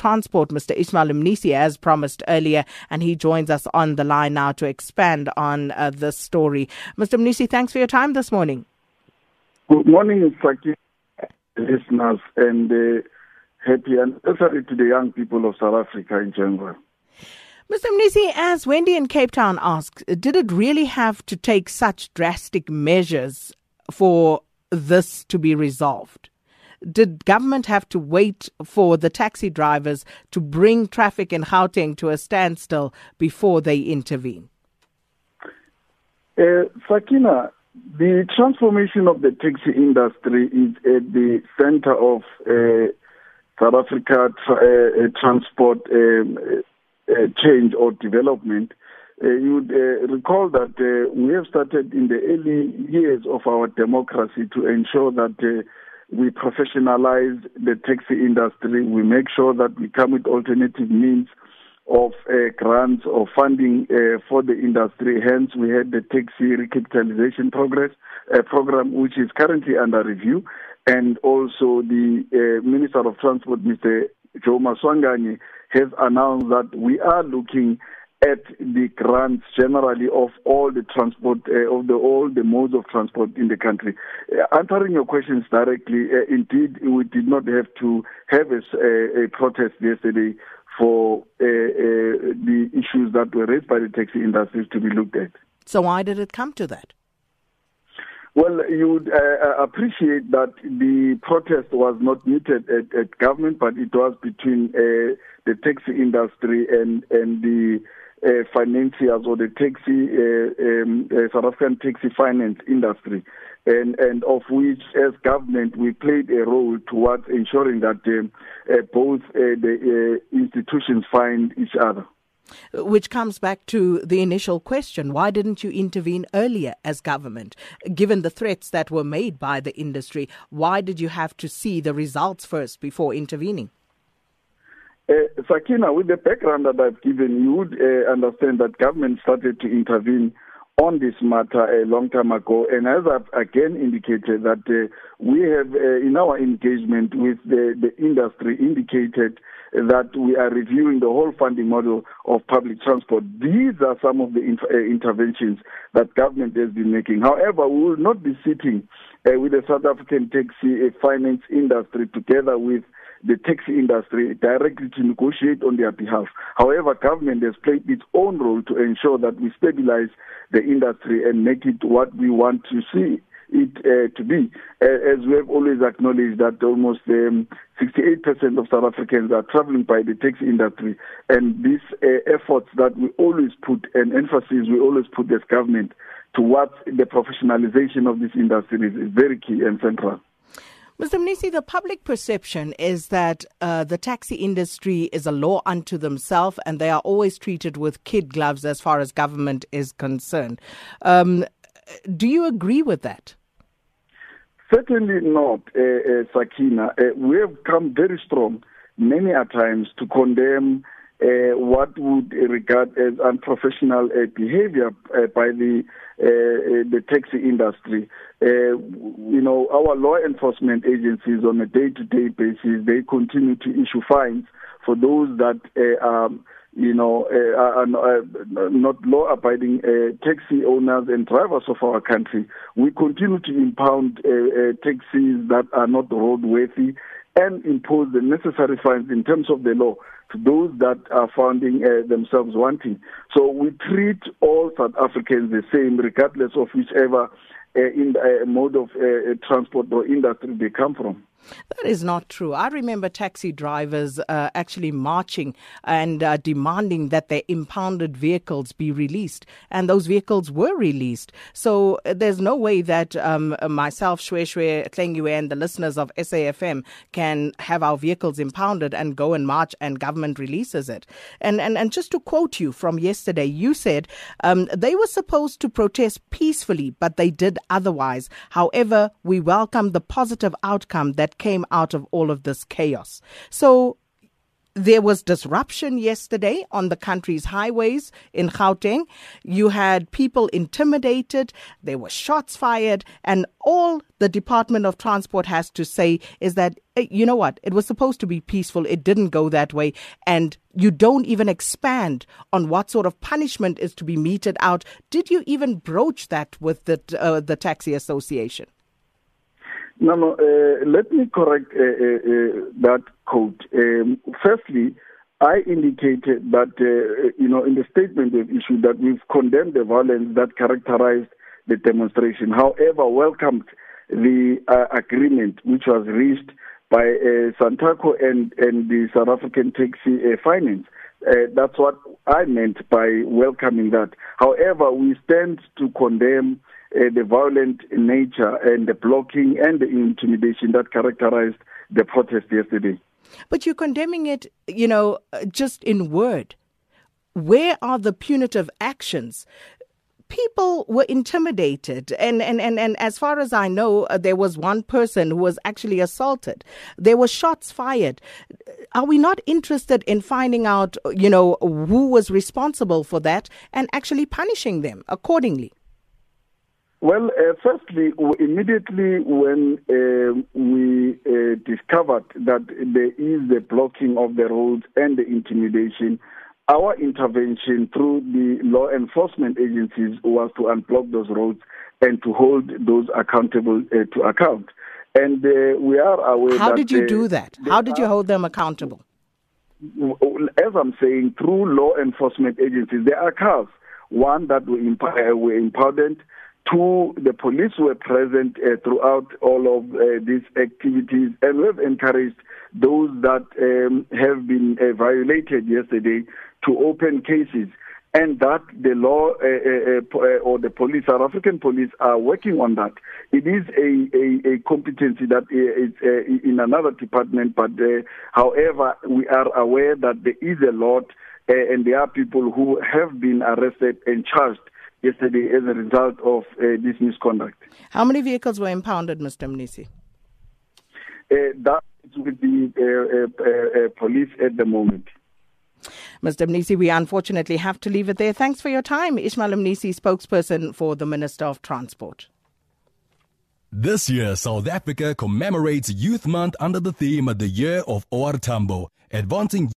Transport, Mr. Ismael Mnisi, as promised earlier, and he joins us on the line now to expand on uh, this story. Mr. Mnisi, thanks for your time this morning. Good morning, Saki listeners, and uh, happy anniversary to the young people of South Africa in general. Mr. Mnisi, as Wendy in Cape Town asks, did it really have to take such drastic measures for this to be resolved? Did government have to wait for the taxi drivers to bring traffic in Gauteng to a standstill before they intervene? Uh, Sakina, the transformation of the taxi industry is at the center of uh, South Africa tra- uh, transport um, uh, change or development. You would recall that we have started in the early years of our democracy to ensure that we professionalize the taxi industry. We make sure that we come with alternative means of uh, grants or funding uh, for the industry. Hence, we had the taxi recapitalization progress uh, program, which is currently under review, and also the uh, Minister of Transport, Mr. Joe Maswanganyi, has announced that we are looking at the grants generally of all the transport uh, of the all the modes of transport in the country. Uh, answering your questions directly, uh, indeed, we did not have to have a, a, a protest yesterday for uh, uh, the issues that were raised by the taxi industries to be looked at. So why did it come to that? Well, you would uh, appreciate that the protest was not muted at, at government, but it was between uh, the taxi industry and and the uh, financiers or the taxi uh, um, uh, South African taxi finance industry, and and of which as government we played a role towards ensuring that um, uh, both uh, the uh, institutions find each other. Which comes back to the initial question why didn't you intervene earlier as government? Given the threats that were made by the industry, why did you have to see the results first before intervening? Uh, Sakina, with the background that I've given, you would uh, understand that government started to intervene on this matter a long time ago. And as I've again indicated, that uh, we have, uh, in our engagement with the, the industry, indicated that we are reviewing the whole funding model of public transport. These are some of the uh, interventions that government has been making. However, we will not be sitting with the South African taxi finance industry together with the taxi industry directly to negotiate on their behalf. However, government has played its own role to ensure that we stabilize the industry and make it what we want to see it uh, to be. Uh, as we have always acknowledged that almost um, 68% of South Africans are traveling by the taxi industry, and these uh, efforts that we always put and emphasis we always put as government towards the professionalization of this industry is, is very key and central. Mr. Mnisi, the public perception is that uh, the taxi industry is a law unto themselves and they are always treated with kid gloves as far as government is concerned. Um, do you agree with that? Certainly not, uh, uh, Sakina. Uh, we have come very strong many a times to condemn uh, what would regard as unprofessional uh, behavior uh, by the uh, uh, the taxi industry. Uh, you know, our law enforcement agencies on a day-to-day basis they continue to issue fines for those that um, you know, are, not law-abiding taxi owners and drivers of our country. We continue to impound taxis that are not roadworthy and impose the necessary fines in terms of the law to those that are finding uh, themselves wanting. So we treat all South Africans the same, regardless of whichever uh, in uh, mode of uh, transport or industry they come from. That is not true. I remember taxi drivers uh, actually marching and uh, demanding that their impounded vehicles be released, and those vehicles were released. So uh, there's no way that um, myself, Shwe Shwe, Tlengiwe, and the listeners of SAFM can have our vehicles impounded and go and march, and government releases it. And and, and just to quote you from yesterday, you said um, they were supposed to protest peacefully, but they did otherwise. However, we welcome the positive outcome that came out of all of this chaos. So there was disruption yesterday on the country's highways in Gauteng. You had people intimidated, there were shots fired, and all the Department of Transport has to say is that, eh, you know what, it was supposed to be peaceful, it didn't go that way, and you don't even expand on what sort of punishment is to be meted out. Did you even broach that with the, uh, the Taxi Association? No, no. Uh, let me correct uh, uh, that quote. Um, firstly, I indicated that you know in the statement we've issued that we've condemned the violence that characterized the demonstration. However, welcomed the uh, agreement which was reached by Santaco and and the South African Taxi Finance. that's what I meant by welcoming that. However, we stand to condemn uh, the violent nature and the blocking and the intimidation that characterized the protest yesterday. But you're condemning it, you know, just in word. Where are the punitive actions? people were intimidated and, and, and, and as far as i know uh, there was one person who was actually assaulted there were shots fired are we not interested in finding out you know who was responsible for that and actually punishing them accordingly well, uh, firstly, immediately when uh, we uh, discovered that there is the blocking of the roads and the intimidation, our intervention through the law enforcement agencies was to unblock those roads and to hold those accountable uh, to account. And uh, we are aware. How did you do that? How did you hold them accountable? As I'm saying, through law enforcement agencies, there are cars. One that were, imp- were impounded Two, the police were present uh, throughout all of uh, these activities, and we've encouraged those that um, have been uh, violated yesterday to open cases. And that the law uh, uh, uh, or the police, South African police, are working on that. It is a, a, a competency that is in another department, but however, we are aware that there is a lot, and there are people who have been arrested and charged yesterday as a result of uh, this misconduct. How many vehicles were impounded, Mr. Mnisi? Uh, that is with the uh, uh, uh, police at the moment. Mr. Mnisi, we unfortunately have to leave it there. Thanks for your time. Ishmael Mnisi, spokesperson for the Minister of Transport. This year, South Africa commemorates Youth Month under the theme of The Year of OR Tambo, advancing